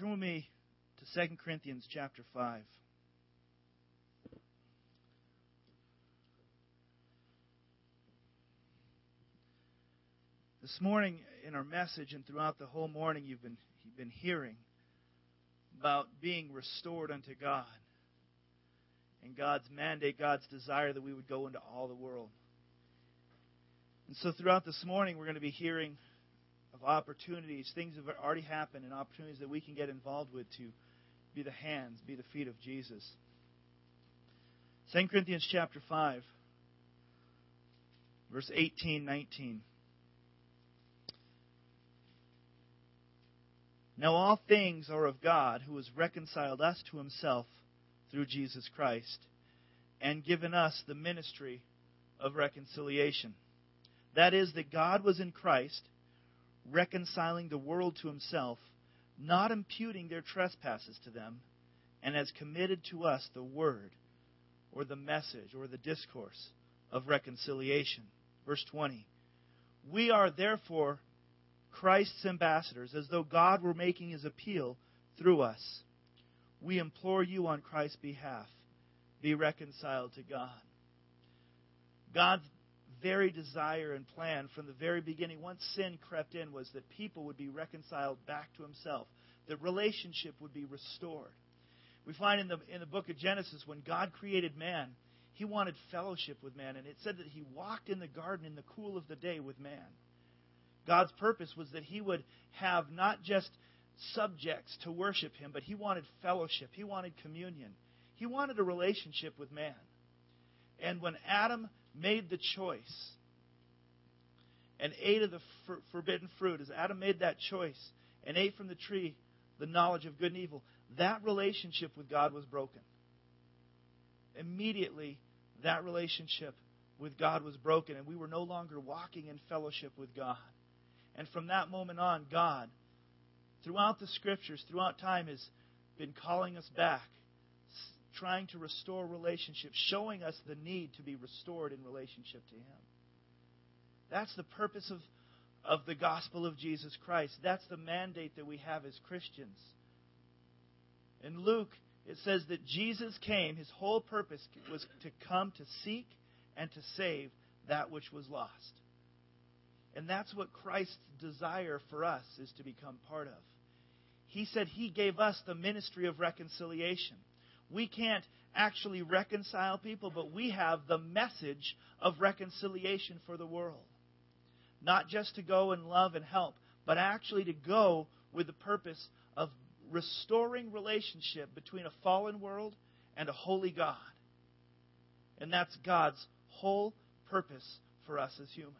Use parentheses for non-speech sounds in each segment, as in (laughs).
Turn with me to 2 Corinthians chapter 5. This morning in our message and throughout the whole morning you've been you've been hearing about being restored unto God and God's mandate, God's desire that we would go into all the world. And so throughout this morning we're going to be hearing of opportunities, things that have already happened, and opportunities that we can get involved with to be the hands, be the feet of Jesus. 2 Corinthians chapter 5, verse 18, 19. Now all things are of God, who has reconciled us to himself through Jesus Christ, and given us the ministry of reconciliation. That is, that God was in Christ reconciling the world to himself, not imputing their trespasses to them, and has committed to us the word, or the message, or the discourse of reconciliation. Verse 20. We are therefore Christ's ambassadors, as though God were making his appeal through us. We implore you on Christ's behalf, be reconciled to God. God's very desire and plan from the very beginning, once sin crept in, was that people would be reconciled back to Himself, that relationship would be restored. We find in the, in the book of Genesis, when God created man, He wanted fellowship with man, and it said that He walked in the garden in the cool of the day with man. God's purpose was that He would have not just subjects to worship Him, but He wanted fellowship, He wanted communion, He wanted a relationship with man. And when Adam made the choice and ate of the forbidden fruit, as Adam made that choice and ate from the tree the knowledge of good and evil, that relationship with God was broken. Immediately, that relationship with God was broken, and we were no longer walking in fellowship with God. And from that moment on, God, throughout the scriptures, throughout time, has been calling us back trying to restore relationships, showing us the need to be restored in relationship to Him. That's the purpose of, of the gospel of Jesus Christ. That's the mandate that we have as Christians. In Luke, it says that Jesus came, his whole purpose was to come to seek and to save that which was lost. And that's what Christ's desire for us is to become part of. He said he gave us the ministry of reconciliation. We can't actually reconcile people, but we have the message of reconciliation for the world. Not just to go and love and help, but actually to go with the purpose of restoring relationship between a fallen world and a holy God. And that's God's whole purpose for us as humans.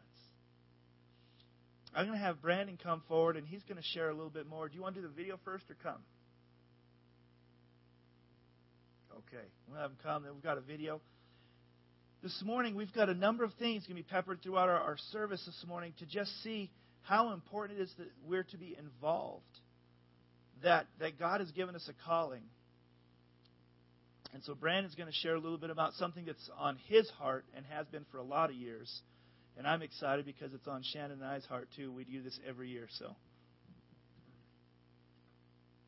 I'm going to have Brandon come forward and he's going to share a little bit more. Do you want to do the video first or come? Okay, we'll have them come. We've got a video. This morning, we've got a number of things going to be peppered throughout our, our service this morning to just see how important it is that we're to be involved, that, that God has given us a calling. And so Brandon's going to share a little bit about something that's on his heart and has been for a lot of years. And I'm excited because it's on Shannon and I's heart too. We do this every year, so.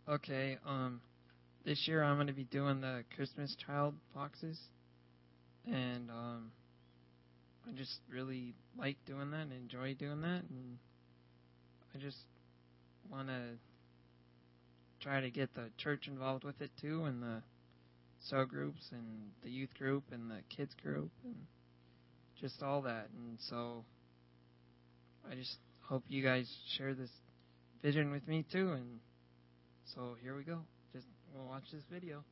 Okay, um, this year I'm going to be doing the Christmas child boxes, and um, I just really like doing that and enjoy doing that, and I just want to try to get the church involved with it too, and the cell groups and the youth group and the kids group and just all that. And so I just hope you guys share this vision with me too. And so here we go. We'll watch this video.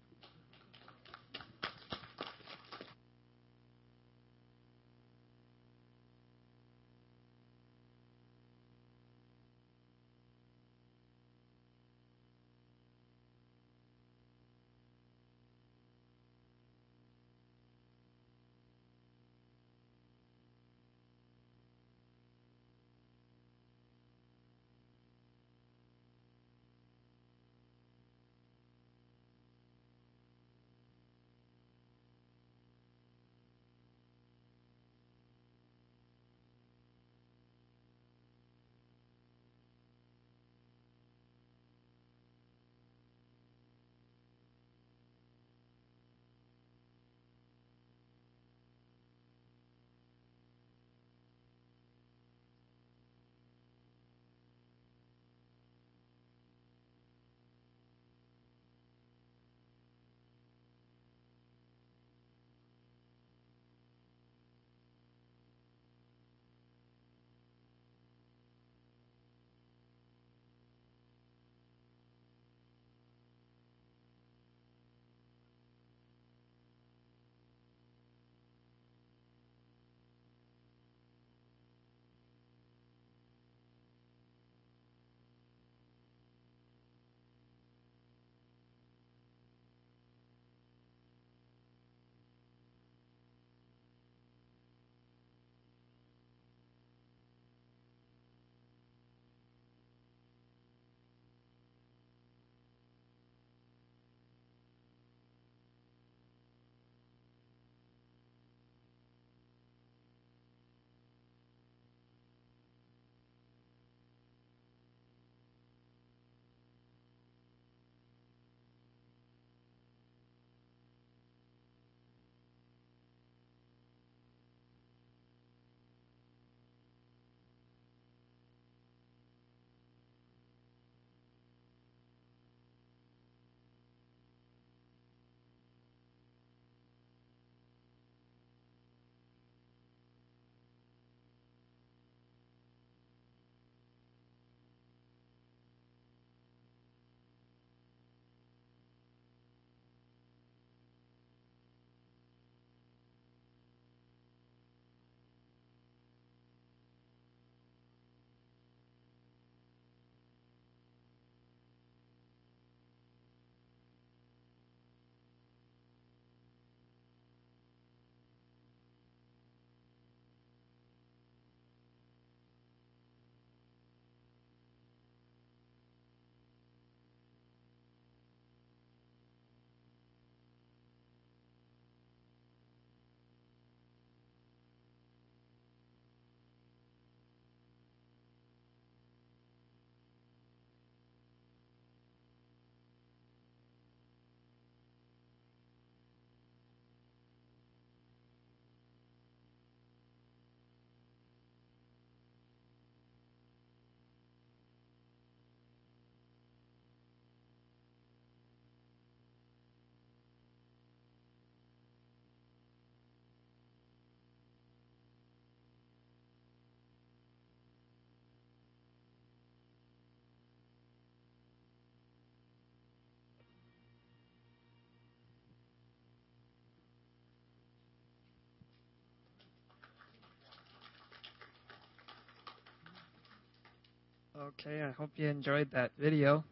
Okay, I hope you enjoyed that video.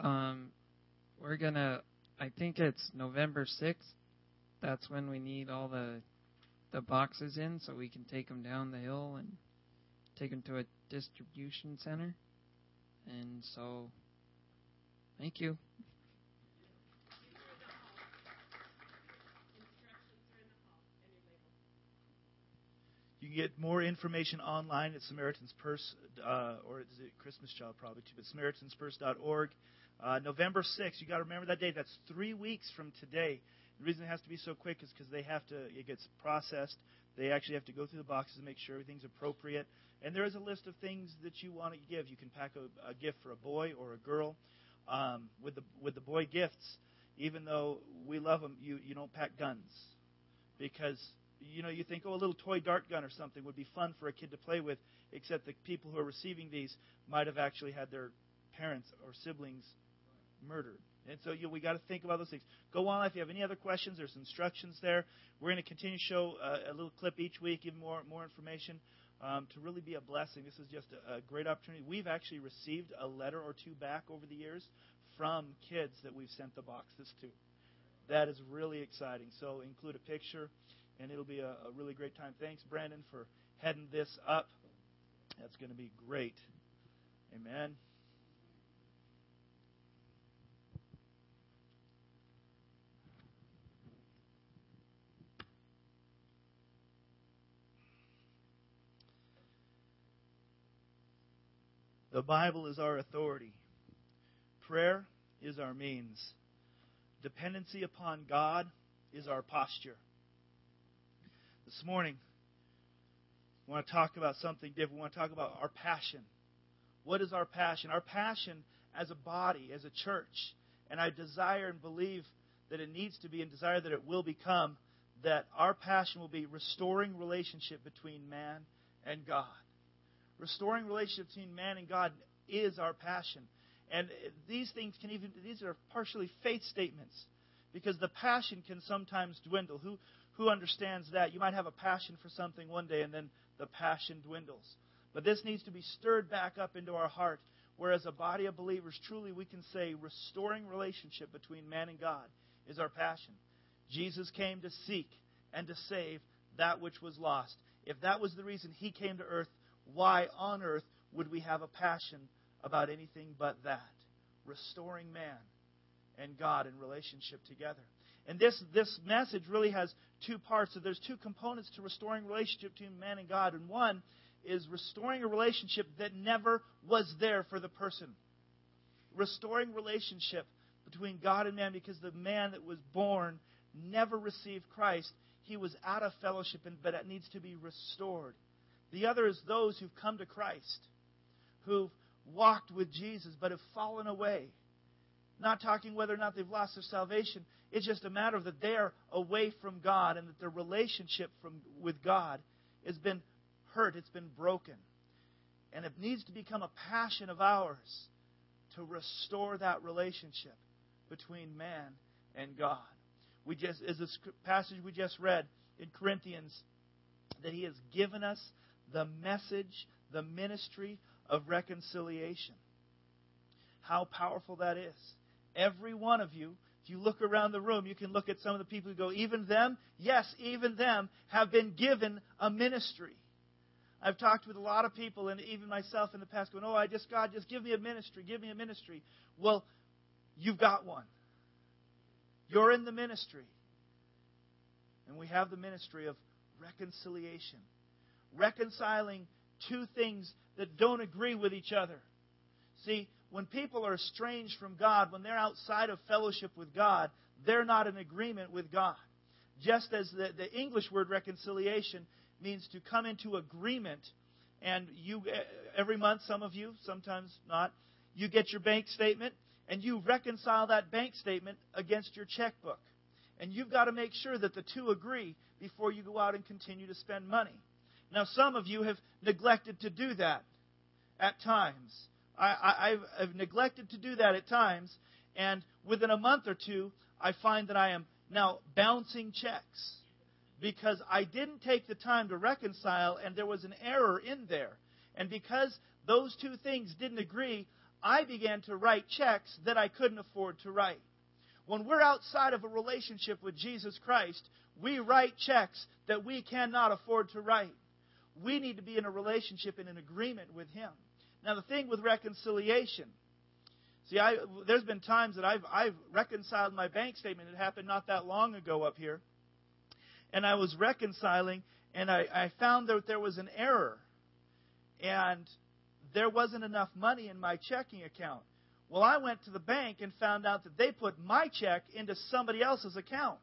Um, we're gonna, I think it's November 6th. That's when we need all the the boxes in so we can take them down the hill and take them to a distribution center. And so, thank you. You can get more information online at Samaritan's Purse, uh, or is it Christmas Child probably too, but SamaritansPurse.org. Uh, November 6th, you got to remember that date. That's three weeks from today. The reason it has to be so quick is because they have to. It gets processed. They actually have to go through the boxes and make sure everything's appropriate. And there is a list of things that you want to give. You can pack a, a gift for a boy or a girl. Um, with the with the boy gifts, even though we love them, you you don't pack guns because you know, you think, oh, a little toy dart gun or something would be fun for a kid to play with, except the people who are receiving these might have actually had their parents or siblings murdered. And so you know, we got to think about those things. Go on. If you have any other questions, there's instructions there. We're going to continue to show uh, a little clip each week, give more more information um, to really be a blessing. This is just a, a great opportunity. We've actually received a letter or two back over the years from kids that we've sent the boxes to. That is really exciting. So include a picture and it'll be a, a really great time. Thanks, Brandon, for heading this up. That's going to be great. Amen. The Bible is our authority. Prayer is our means. Dependency upon God is our posture. This morning, we want to talk about something different. We want to talk about our passion. What is our passion? Our passion as a body, as a church, and I desire and believe that it needs to be and desire that it will become that our passion will be restoring relationship between man and God. Restoring relationship between man and God is our passion. And these things can even, these are partially faith statements because the passion can sometimes dwindle. Who, who understands that? You might have a passion for something one day and then the passion dwindles. But this needs to be stirred back up into our heart, where as a body of believers, truly we can say restoring relationship between man and God is our passion. Jesus came to seek and to save that which was lost. If that was the reason he came to earth, why on earth would we have a passion about anything but that? Restoring man and God in relationship together. And this, this message really has two parts. So there's two components to restoring relationship between man and God. And one is restoring a relationship that never was there for the person. Restoring relationship between God and man because the man that was born never received Christ. He was out of fellowship, but it needs to be restored. The other is those who've come to Christ, who've walked with Jesus but have fallen away. Not talking whether or not they've lost their salvation. It's just a matter of that they are away from God and that their relationship from, with God has been hurt, it's been broken. And it needs to become a passion of ours to restore that relationship between man and God. We just, as the passage we just read in Corinthians, that He has given us the message, the ministry of reconciliation. How powerful that is. Every one of you, if you look around the room, you can look at some of the people who go, even them, yes, even them have been given a ministry. I've talked with a lot of people, and even myself in the past, going, "Oh, I just God, just give me a ministry, give me a ministry." Well, you've got one. You're in the ministry, and we have the ministry of reconciliation, reconciling two things that don't agree with each other. See, when people are estranged from God, when they're outside of fellowship with God, they're not in agreement with God. Just as the, the English word reconciliation means to come into agreement, and you eh, every month, some of you, sometimes not, you get your bank statement and you reconcile that bank statement against your checkbook. And you've got to make sure that the two agree before you go out and continue to spend money. Now, some of you have neglected to do that at times. I, have neglected to do that at times, and within a month or two, I find that I am now bouncing checks because I didn't take the time to reconcile, and there was an error in there. And because those two things didn't agree, I began to write checks that I couldn't afford to write. When we're outside of a relationship with Jesus Christ, we write checks that we cannot afford to write. We need to be in a relationship in an agreement with Him. Now, the thing with reconciliation, see, I, there's been times that I've, I've reconciled my bank statement. It happened not that long ago up here. And I was reconciling, and I, I found that there was an error. And there wasn't enough money in my checking account. Well, I went to the bank and found out that they put my check into somebody else's account.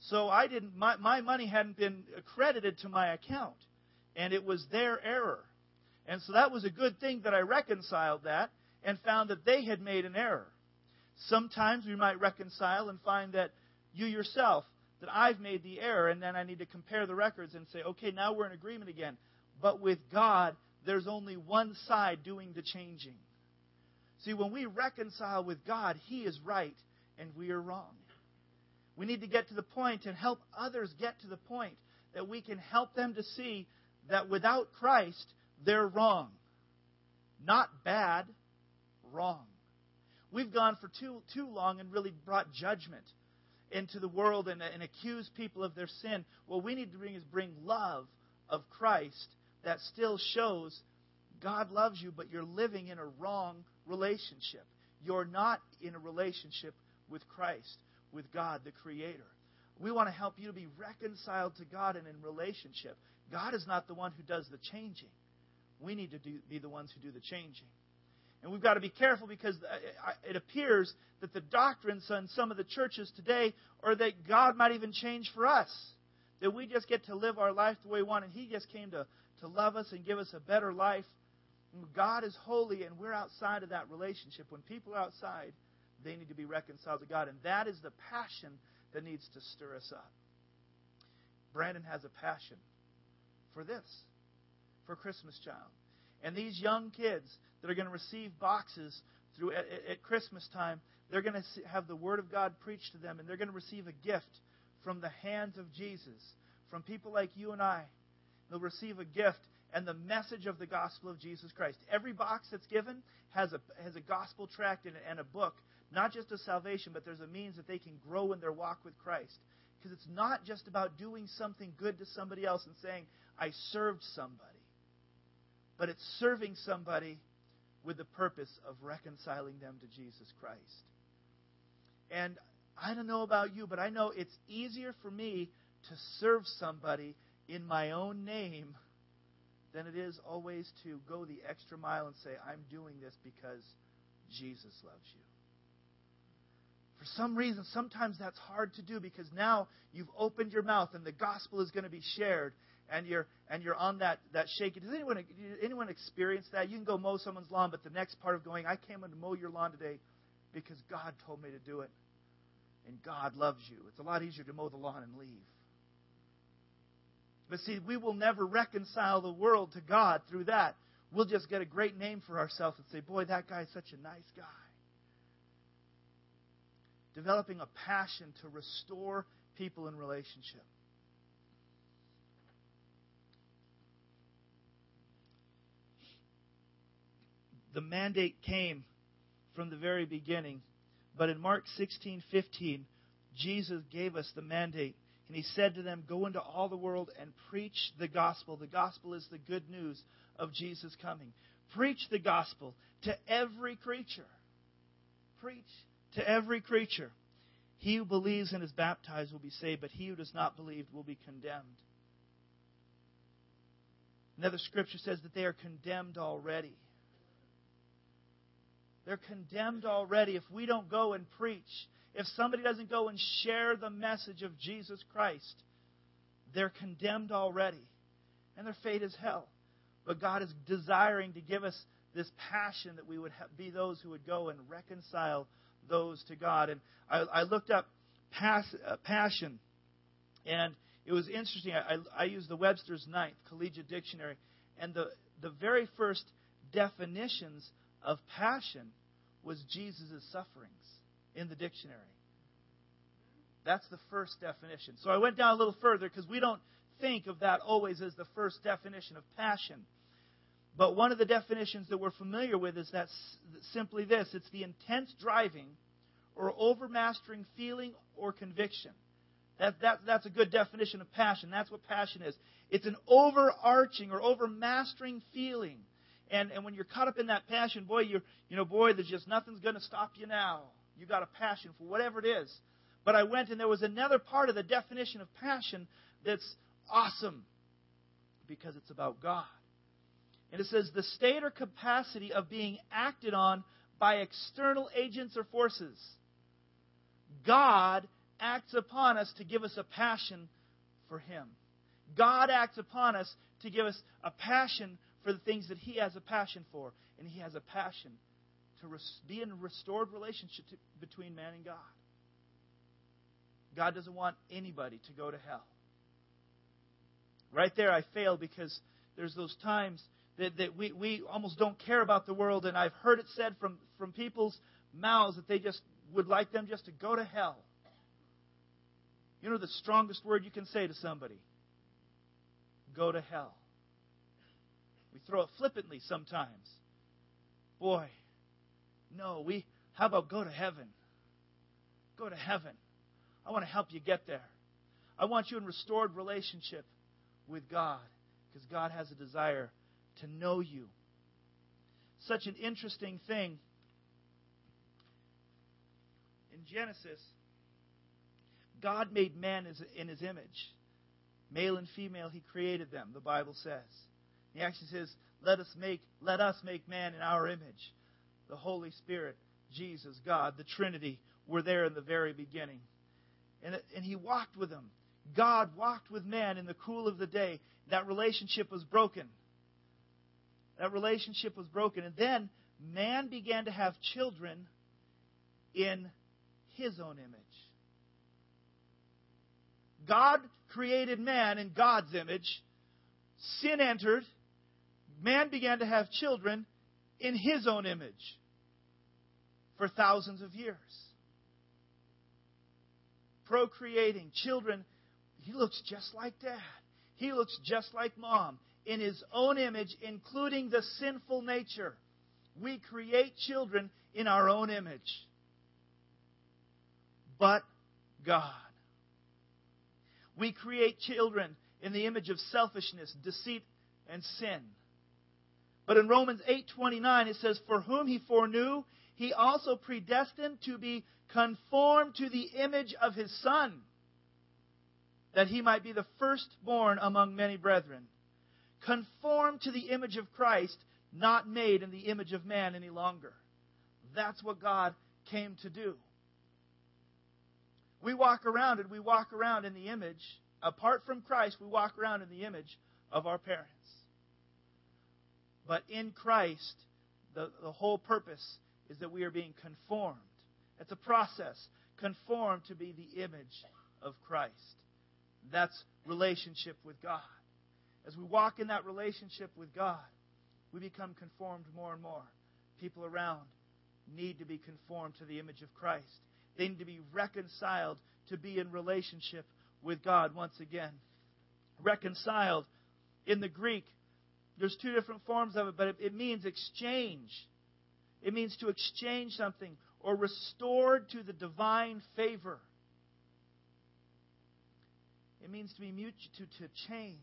So I didn't my, my money hadn't been accredited to my account and it was their error. And so that was a good thing that I reconciled that and found that they had made an error. Sometimes we might reconcile and find that you yourself that I've made the error and then I need to compare the records and say, "Okay, now we're in agreement again." But with God, there's only one side doing the changing. See, when we reconcile with God, He is right and we are wrong. We need to get to the point and help others get to the point that we can help them to see that without Christ, they're wrong. Not bad, wrong. We've gone for too, too long and really brought judgment into the world and, and accused people of their sin. What we need to bring is bring love of Christ that still shows God loves you, but you're living in a wrong relationship. You're not in a relationship with Christ with God, the Creator. We want to help you to be reconciled to God and in relationship. God is not the one who does the changing. We need to do, be the ones who do the changing. And we've got to be careful because uh, it appears that the doctrines in some of the churches today are that God might even change for us. That we just get to live our life the way we want, and He just came to, to love us and give us a better life. God is holy, and we're outside of that relationship. When people are outside, they need to be reconciled to God. And that is the passion that needs to stir us up. Brandon has a passion for this, for Christmas Child. And these young kids that are going to receive boxes through at, at Christmas time, they're going to have the Word of God preached to them, and they're going to receive a gift from the hands of Jesus, from people like you and I. They'll receive a gift and the message of the gospel of Jesus Christ. Every box that's given has a, has a gospel tract and a book not just of salvation, but there's a means that they can grow in their walk with Christ. Because it's not just about doing something good to somebody else and saying, I served somebody. But it's serving somebody with the purpose of reconciling them to Jesus Christ. And I don't know about you, but I know it's easier for me to serve somebody in my own name than it is always to go the extra mile and say, I'm doing this because Jesus loves you. For some reason, sometimes that's hard to do because now you've opened your mouth and the gospel is going to be shared and you're and you're on that that shaky. Does anyone anyone experience that? You can go mow someone's lawn, but the next part of going, I came in to mow your lawn today because God told me to do it, and God loves you. It's a lot easier to mow the lawn and leave. But see, we will never reconcile the world to God through that. We'll just get a great name for ourselves and say, "Boy, that guy's such a nice guy." developing a passion to restore people in relationship. The mandate came from the very beginning, but in Mark 16:15, Jesus gave us the mandate, and he said to them, "Go into all the world and preach the gospel. The gospel is the good news of Jesus coming. Preach the gospel to every creature. Preach to every creature. He who believes and is baptized will be saved, but he who does not believe will be condemned. Another scripture says that they are condemned already. They're condemned already if we don't go and preach. If somebody doesn't go and share the message of Jesus Christ, they're condemned already. And their fate is hell. But God is desiring to give us this passion that we would be those who would go and reconcile those to God. And I, I looked up pass, uh, passion, and it was interesting. I, I, I used the Webster's Ninth Collegiate Dictionary, and the, the very first definitions of passion was Jesus' sufferings in the dictionary. That's the first definition. So I went down a little further because we don't think of that always as the first definition of passion. But one of the definitions that we're familiar with is that simply this it's the intense driving or overmastering feeling or conviction. That, that, that's a good definition of passion. That's what passion is. It's an overarching or overmastering feeling. And, and when you're caught up in that passion, boy, you're, you know, boy, there's just nothing's going to stop you now. You got a passion for whatever it is. But I went and there was another part of the definition of passion that's awesome because it's about God. And it says the state or capacity of being acted on by external agents or forces. God acts upon us to give us a passion for Him. God acts upon us to give us a passion for the things that He has a passion for. And He has a passion to be in a restored relationship between man and God. God doesn't want anybody to go to hell. Right there, I fail because there's those times that, that we, we almost don't care about the world, and I've heard it said from, from people's mouths that they just would like them just to go to hell. You know the strongest word you can say to somebody? Go to hell. We throw it flippantly sometimes. Boy, no, we how about go to heaven? Go to heaven. I want to help you get there. I want you in restored relationship with God because God has a desire to know you. Such an interesting thing. In Genesis, God made man in his image. Male and female, he created them, the Bible says. He actually says, Let us make, let us make man in our image. The Holy Spirit, Jesus, God, the Trinity were there in the very beginning. And, and he walked with them. God walked with man in the cool of the day. That relationship was broken. That relationship was broken. And then man began to have children in his own image. God created man in God's image. Sin entered. Man began to have children in his own image for thousands of years. Procreating children. He looks just like dad. He looks just like mom in his own image, including the sinful nature. We create children in our own image. But God. We create children in the image of selfishness, deceit, and sin. But in Romans 8:29 it says for whom he foreknew he also predestined to be conformed to the image of his son that he might be the firstborn among many brethren. Conformed to the image of Christ not made in the image of man any longer. That's what God came to do. We walk around and we walk around in the image, apart from Christ, we walk around in the image of our parents. But in Christ, the, the whole purpose is that we are being conformed. It's a process. Conformed to be the image of Christ. That's relationship with God. As we walk in that relationship with God, we become conformed more and more. People around need to be conformed to the image of Christ. They need to be reconciled to be in relationship with God once again. Reconciled in the Greek, there's two different forms of it, but it, means exchange. It means to exchange something or restored to the divine favor. It means to be mutual, to, to change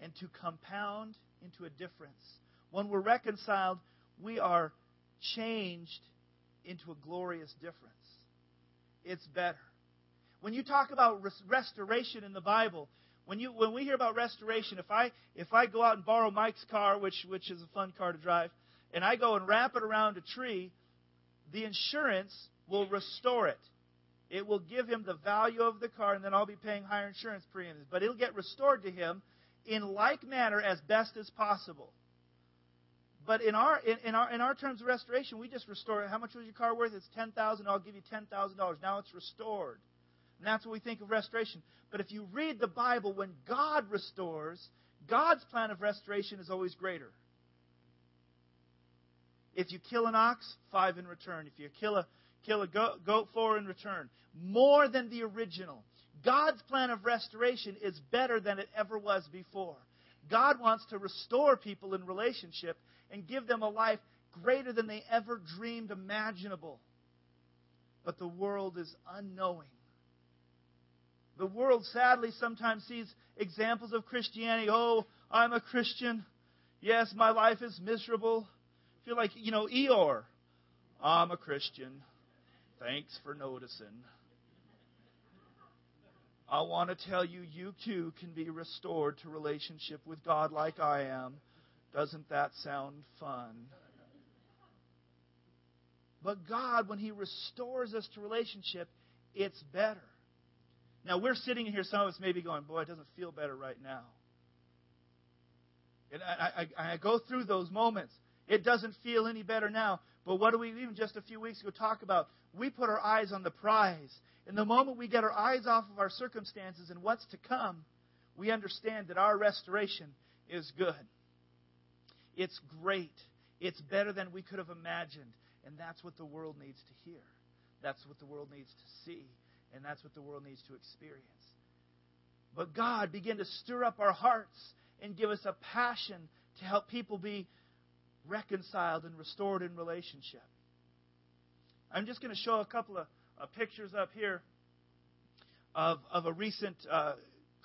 and to compound into a difference. When we're reconciled, we are changed into a glorious difference. It's better. When you talk about res- restoration in the Bible, when you when we hear about restoration, if I if I go out and borrow Mike's car, which which is a fun car to drive, and I go and wrap it around a tree, the insurance will restore it. It will give him the value of the car, and then I'll be paying higher insurance premiums. But it'll get restored to him in like manner as best as possible. But in our in, in, our in our terms of restoration, we just restore. It. How much was your car worth? It's ten thousand. I'll give you ten thousand dollars. Now it's restored, and that's what we think of restoration. But if you read the Bible, when God restores, God's plan of restoration is always greater. If you kill an ox, five in return. If you kill a kill a goat, goat four in return. More than the original. God's plan of restoration is better than it ever was before. God wants to restore people in relationship and give them a life greater than they ever dreamed imaginable. But the world is unknowing. The world sadly sometimes sees examples of Christianity. Oh, I'm a Christian. Yes, my life is miserable. I feel like, you know, Eeyore. I'm a Christian. Thanks for noticing. I want to tell you, you too can be restored to relationship with God like I am. Doesn't that sound fun? But God, when He restores us to relationship, it's better. Now, we're sitting here, some of us may be going, Boy, it doesn't feel better right now. And I, I, I go through those moments. It doesn't feel any better now. But what do we, even just a few weeks ago, talk about? We put our eyes on the prize. And the moment we get our eyes off of our circumstances and what's to come, we understand that our restoration is good. It's great. It's better than we could have imagined. And that's what the world needs to hear. That's what the world needs to see. And that's what the world needs to experience. But God began to stir up our hearts and give us a passion to help people be reconciled and restored in relationship. I'm just going to show a couple of uh, pictures up here of, of a recent uh,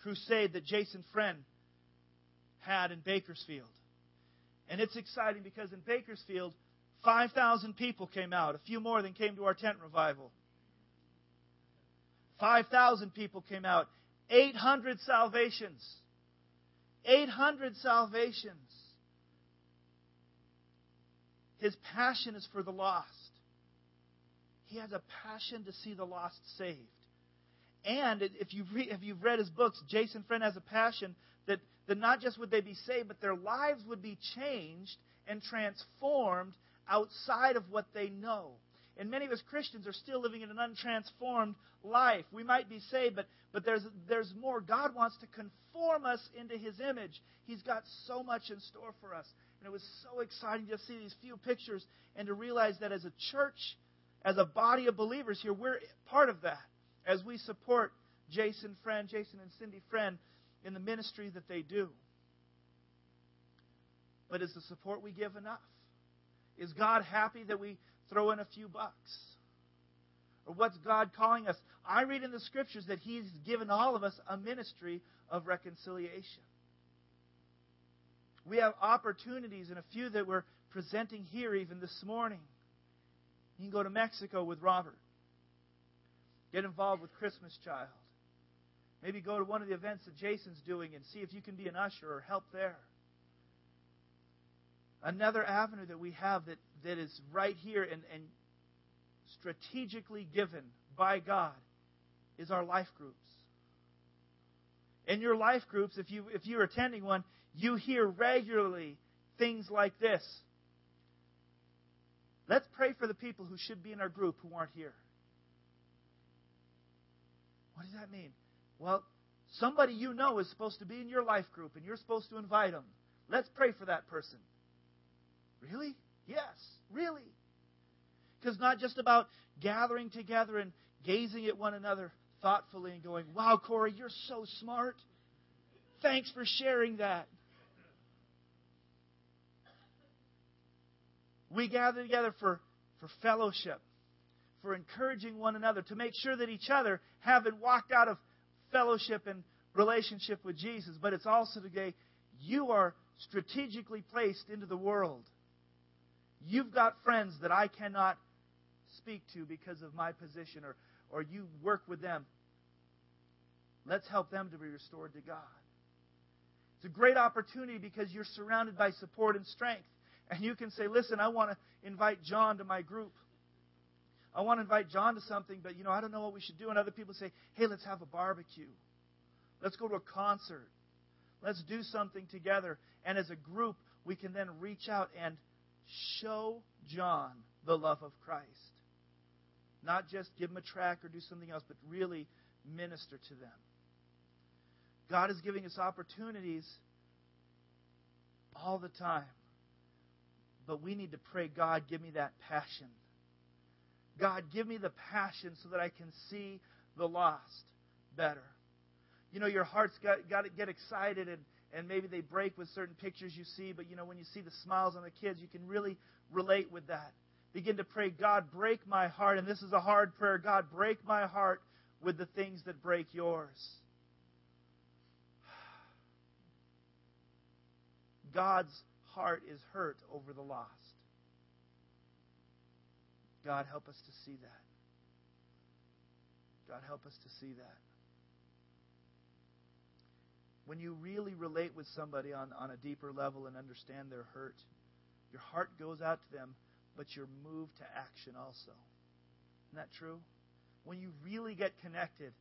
crusade that Jason Frenn had in Bakersfield. And it's exciting because in Bakersfield, 5,000 people came out, a few more than came to our tent revival. 5,000 people came out, 800 salvations. 800 salvations. His passion is for the lost. He has a passion to see the lost saved. And if you've, re- if you've read his books, Jason Frenn has a passion that, that not just would they be saved, but their lives would be changed and transformed outside of what they know. And many of us Christians are still living in an untransformed life. We might be saved, but, but there's, there's more. God wants to conform us into His image. He's got so much in store for us. And it was so exciting to see these few pictures and to realize that as a church, as a body of believers here, we're part of that as we support Jason Frenn, Jason and Cindy Frenn in the ministry that they do. But is the support we give enough? Is God happy that we throw in a few bucks? Or what's God calling us? I read in the scriptures that He's given all of us a ministry of reconciliation. We have opportunities, and a few that we're presenting here even this morning. You can go to Mexico with Robert. Get involved with Christmas Child. Maybe go to one of the events that Jason's doing and see if you can be an usher or help there. Another avenue that we have that, that is right here and, and strategically given by God is our life groups. In your life groups, if you if you're attending one, you hear regularly things like this. Let's pray for the people who should be in our group who aren't here. What does that mean? Well, somebody you know is supposed to be in your life group and you're supposed to invite them. Let's pray for that person. Really? Yes, really. Because not just about gathering together and gazing at one another thoughtfully and going, Wow, Corey, you're so smart. Thanks for sharing that. We gather together for, for fellowship, for encouraging one another, to make sure that each other haven't walked out of fellowship and relationship with Jesus, but it's also today you are strategically placed into the world. You've got friends that I cannot speak to because of my position, or, or you work with them. Let's help them to be restored to God. It's a great opportunity because you're surrounded by support and strength. And you can say, listen, I want to invite John to my group. I want to invite John to something, but you know, I don't know what we should do. And other people say, hey, let's have a barbecue. Let's go to a concert. Let's do something together. And as a group, we can then reach out and show John the love of Christ. Not just give him a track or do something else, but really minister to them. God is giving us opportunities all the time. But we need to pray, God, give me that passion. God, give me the passion so that I can see the lost better. You know, your heart's got, got to get excited and, and maybe they break with certain pictures you see, but you know, when you see the smiles on the kids, you can really relate with that. Begin to pray, God, break my heart. And this is a hard prayer. God, break my heart with the things that break yours. (sighs) God's heart is hurt over the lost. God, help us to see that. God, help us to see that. When you really relate with somebody on, on a deeper level and understand their hurt, your heart goes out to them, but you're moved to action also. Isn't that true? When you really get connected,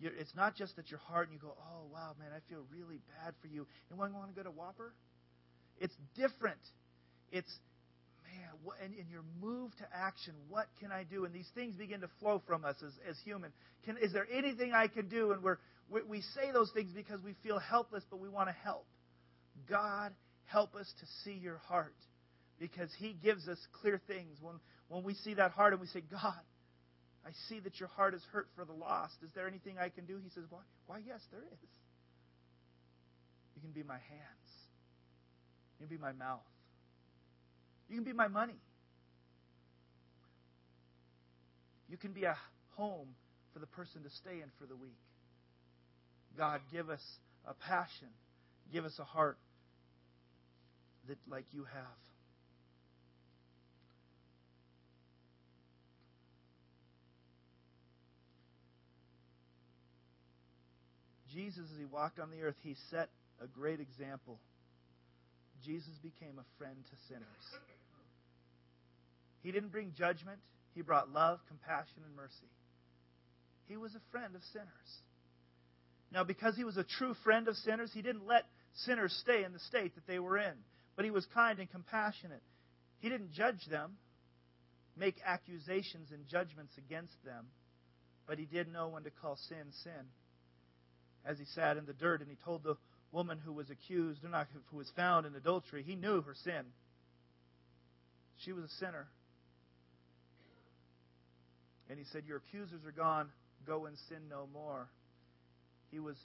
it's not just that your heart and you go, oh, wow, man, I feel really bad for you. And when you want to go to Whopper? It's different. It's, man, what, and, and you're moved to action. What can I do? And these things begin to flow from us as, as human. Can, is there anything I can do? And we're, we, we say those things because we feel helpless, but we want to help. God, help us to see your heart because He gives us clear things. When, when we see that heart and we say, God, I see that your heart is hurt for the lost. Is there anything I can do? He says, Why, why yes, there is. You can be my hands. You can be my mouth. You can be my money. You can be a home for the person to stay in for the week. God, give us a passion. Give us a heart that like you have. Jesus, as he walked on the earth, he set a great example. Jesus became a friend to sinners. He didn't bring judgment, he brought love, compassion, and mercy. He was a friend of sinners. Now, because he was a true friend of sinners, he didn't let sinners stay in the state that they were in, but he was kind and compassionate. He didn't judge them, make accusations and judgments against them, but he did know when to call sin sin as he sat in the dirt and he told the woman who was accused, or not who was found in adultery, he knew her sin. She was a sinner. And he said, Your accusers are gone. Go and sin no more. He was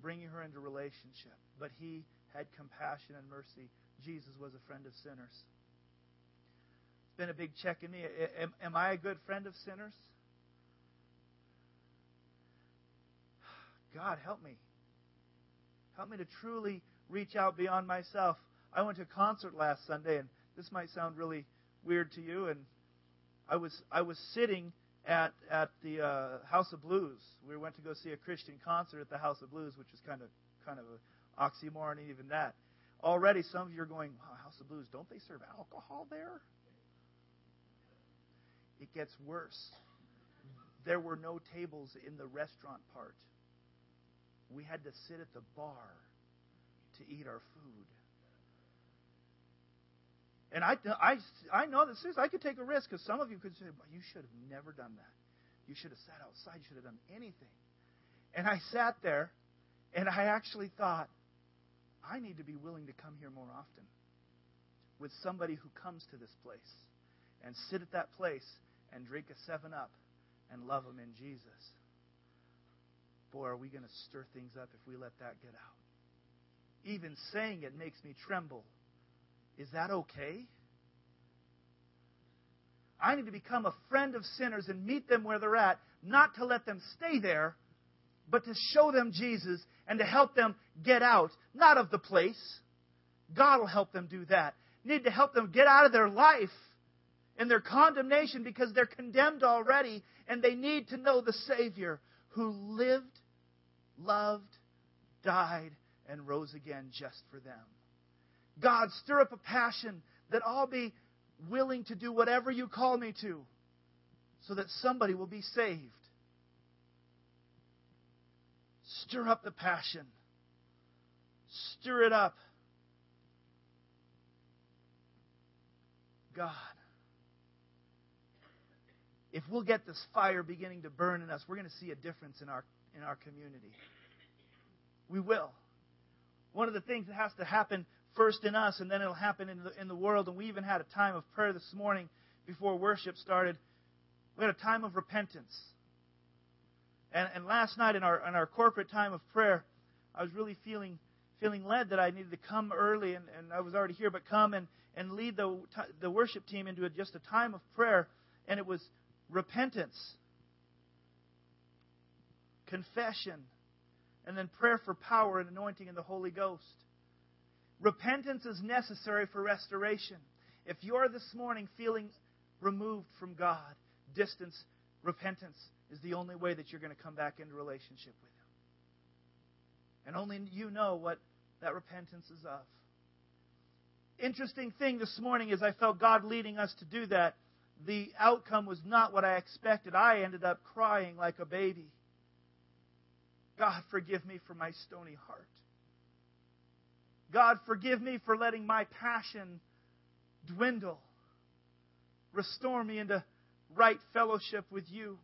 bringing her into relationship, but he had compassion and mercy. Jesus was a friend of sinners. It's been a big check in me. Am, am I a good friend of sinners? God, help me. Help me to truly reach out beyond myself. I went to a concert last Sunday, and this might sound really weird to you. And I was I was sitting at at the uh, House of Blues. We went to go see a Christian concert at the House of Blues, which is kind of kind of an oxymoron, even that. Already, some of you are going, oh, House of Blues, don't they serve alcohol there? It gets worse. There were no tables in the restaurant part we had to sit at the bar to eat our food. And I, I, I know this is, I could take a risk because some of you could say, you should have never done that. You should have sat outside. You should have done anything. And I sat there and I actually thought, I need to be willing to come here more often with somebody who comes to this place and sit at that place and drink a 7 Up and love them in Jesus boy, are we going to stir things up if we let that get out. Even saying it makes me tremble. Is that okay? I need to become a friend of sinners and meet them where they're at, not to let them stay there, but to show them Jesus and to help them get out, not of the place. God will help them do that. Need to help them get out of their life and their condemnation because they're condemned already and they need to know the Savior who lived loved, died, and rose again just for them. God, stir up a passion that I'll be willing to do whatever you call me to so that somebody will be saved. Stir up the passion. Stir it up. God, if we'll get this fire beginning to burn in us, we're going to see a difference in our in our community. We will. One of the things that has to happen first in us, and then it'll happen in the, in the world. And we even had a time of prayer this morning before worship started. We had a time of repentance. And, and last night in our, in our corporate time of prayer, I was really feeling, feeling led that I needed to come early, and, and I was already here, but come and, and lead the, the worship team into a, just a time of prayer. And it was repentance, confession, and then prayer for power and anointing in the Holy Ghost. Repentance is necessary for restoration. If you're this morning feeling removed from God, distance, repentance is the only way that you're going to come back into relationship with Him. And only you know what that repentance is of. Interesting thing this morning is I felt God leading us to do that. The outcome was not what I expected. I ended up crying like a baby. God, forgive me for my stony heart. God, forgive me for letting my passion dwindle. Restore me into right fellowship with you.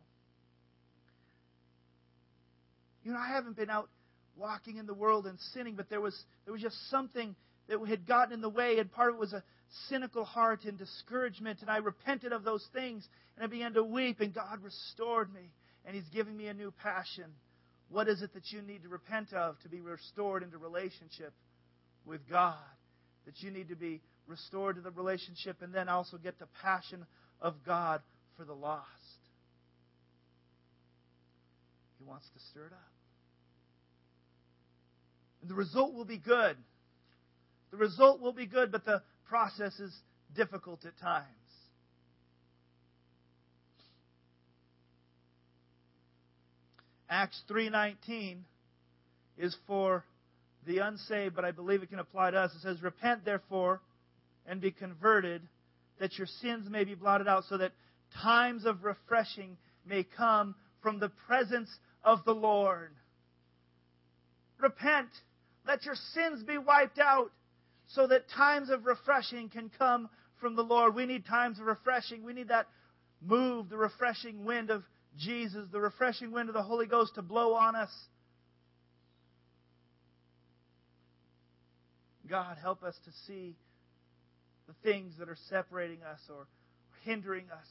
You know, I haven't been out walking in the world and sinning, but there was, there was just something that had gotten in the way, and part of it was a cynical heart and discouragement, and I repented of those things, and I began to weep, and God restored me, and He's giving me a new passion. What is it that you need to repent of to be restored into relationship with God? That you need to be restored to the relationship and then also get the passion of God for the lost. He wants to stir it up. And the result will be good. The result will be good, but the process is difficult at times. Acts 3:19 is for the unsaved, but I believe it can apply to us. It says, "Repent therefore and be converted, that your sins may be blotted out, so that times of refreshing may come from the presence of the Lord." Repent. Let your sins be wiped out so that times of refreshing can come from the Lord. We need times of refreshing. We need that move, the refreshing wind of Jesus, the refreshing wind of the Holy Ghost to blow on us. God, help us to see the things that are separating us or hindering us,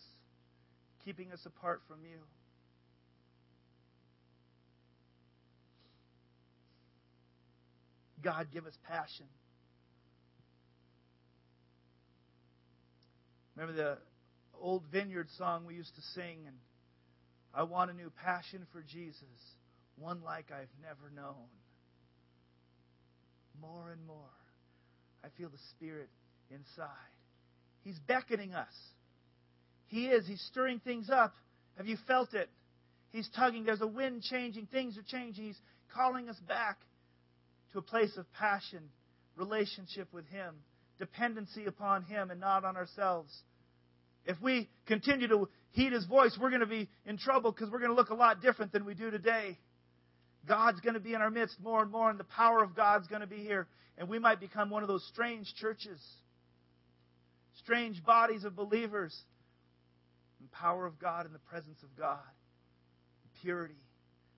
keeping us apart from you. God, give us passion. Remember the old vineyard song we used to sing and I want a new passion for Jesus, one like I've never known. More and more, I feel the Spirit inside. He's beckoning us. He is. He's stirring things up. Have you felt it? He's tugging. There's a wind changing. Things are changing. He's calling us back to a place of passion, relationship with Him, dependency upon Him and not on ourselves. If we continue to heed His voice, we're going to be in trouble because we're going to look a lot different than we do today. God's going to be in our midst more and more, and the power of God's going to be here. And we might become one of those strange churches, strange bodies of believers. and power of God and the presence of God, purity.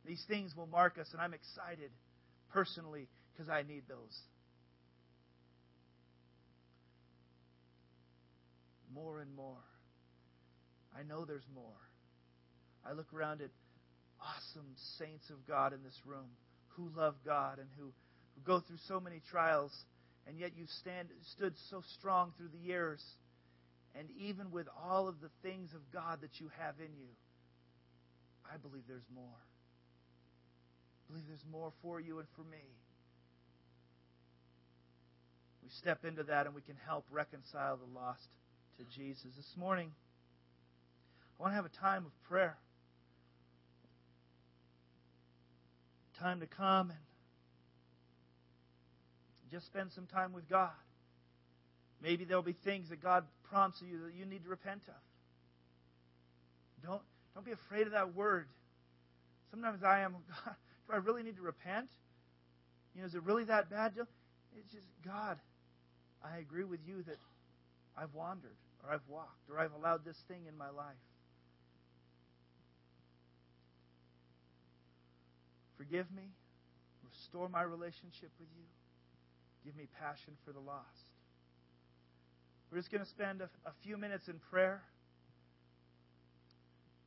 These things will mark us, and I'm excited personally because I need those. More and more. I know there's more. I look around at awesome saints of God in this room who love God and who, who go through so many trials, and yet you've stand, stood so strong through the years. And even with all of the things of God that you have in you, I believe there's more. I believe there's more for you and for me. We step into that and we can help reconcile the lost to Jesus. This morning, I want to have a time of prayer. Time to come and just spend some time with God. Maybe there'll be things that God prompts you that you need to repent of. Don't, don't be afraid of that word. Sometimes I am, (laughs) God, do I really need to repent? You know, is it really that bad? It's just, God, I agree with you that I've wandered, or I've walked, or I've allowed this thing in my life. Forgive me. Restore my relationship with you. Give me passion for the lost. We're just going to spend a, a few minutes in prayer.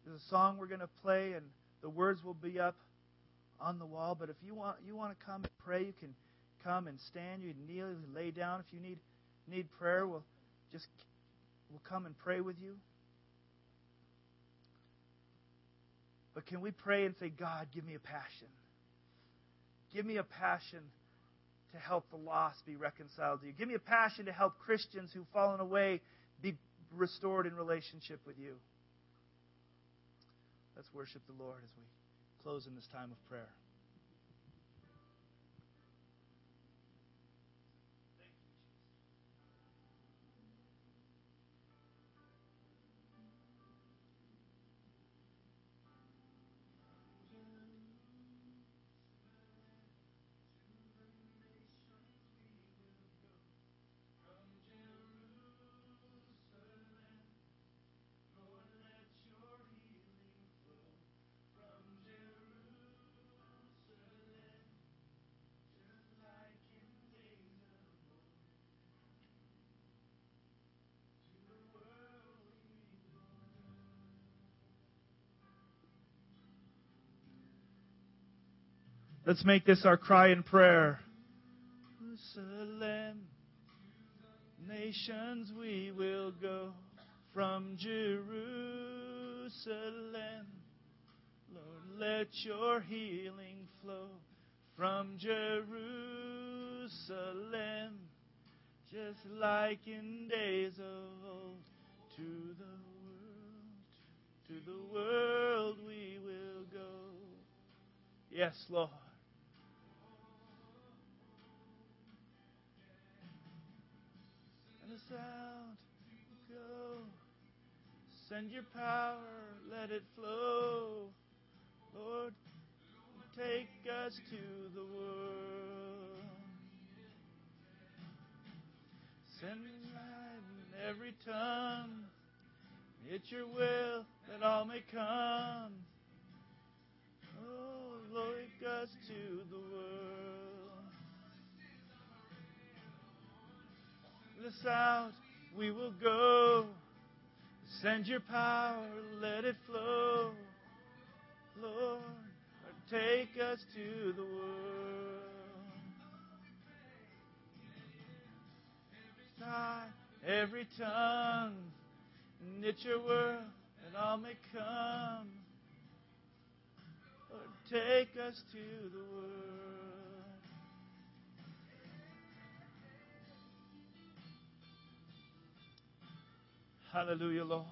There's a song we're going to play, and the words will be up on the wall. But if you want, you want to come and pray, you can come and stand. You can kneel, you can lay down. If you need need prayer, we'll just we'll come and pray with you. But can we pray and say, God, give me a passion. Give me a passion to help the lost be reconciled to you. Give me a passion to help Christians who've fallen away be restored in relationship with you. Let's worship the Lord as we close in this time of prayer. Let's make this our cry and prayer. Jerusalem, nations we will go from Jerusalem. Lord, let your healing flow from Jerusalem, just like in days of old. To the world, to the world we will go. Yes, Lord. Send your power, let it flow. Lord, take us to the world. Send light in every tongue. It's your will that all may come. Oh, Lord, us to the world. us out, we will go. Send your power, let it flow. Lord, take us to the world. Every tongue, knit your word, and all may come. Lord, take us to the world. Hallelujah, Lord.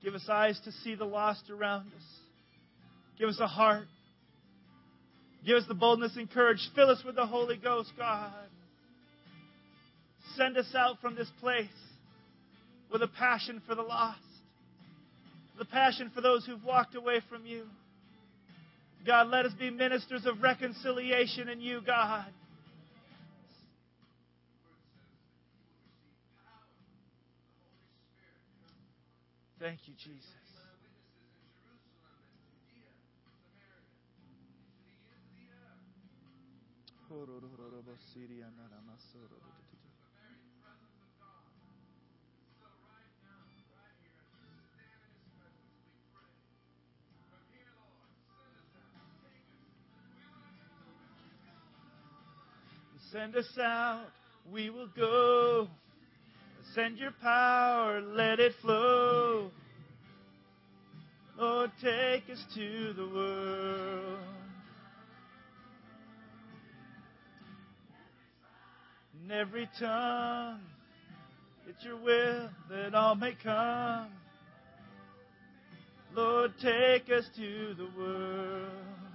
Give us eyes to see the lost around us. Give us a heart. Give us the boldness and courage. Fill us with the Holy Ghost, God. Send us out from this place with a passion for the lost, the passion for those who've walked away from you. God, let us be ministers of reconciliation in you, God. Thank you, Jesus. Send us out, we will go. Send your power, let it flow. Lord, take us to the world. In every tongue, it's your will that all may come. Lord, take us to the world.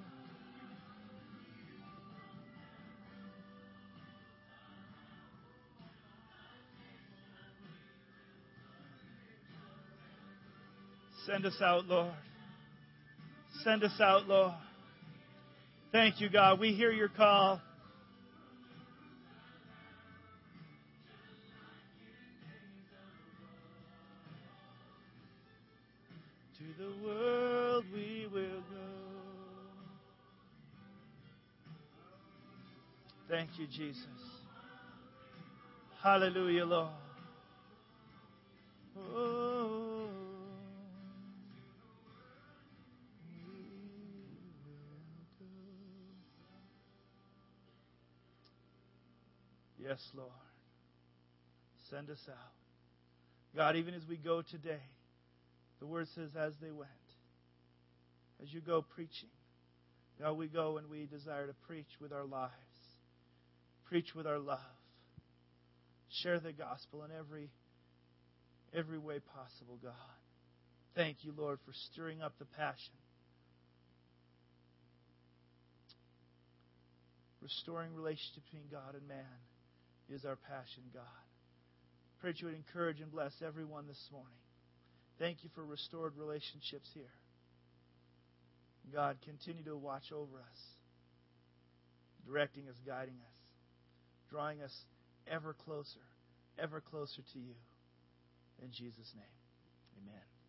Send us out, Lord. Send us out, Lord. Thank you, God. We hear your call. To the world we will go. Thank you, Jesus. Hallelujah, Lord. Oh. Yes, Lord. Send us out. God, even as we go today, the word says, as they went. As you go preaching, God, we go and we desire to preach with our lives, preach with our love, share the gospel in every every way possible, God. Thank you, Lord, for stirring up the passion. Restoring relationship between God and man is our passion, God. Pray that you would encourage and bless everyone this morning. Thank you for restored relationships here. God, continue to watch over us, directing us, guiding us, drawing us ever closer, ever closer to you. In Jesus' name, amen.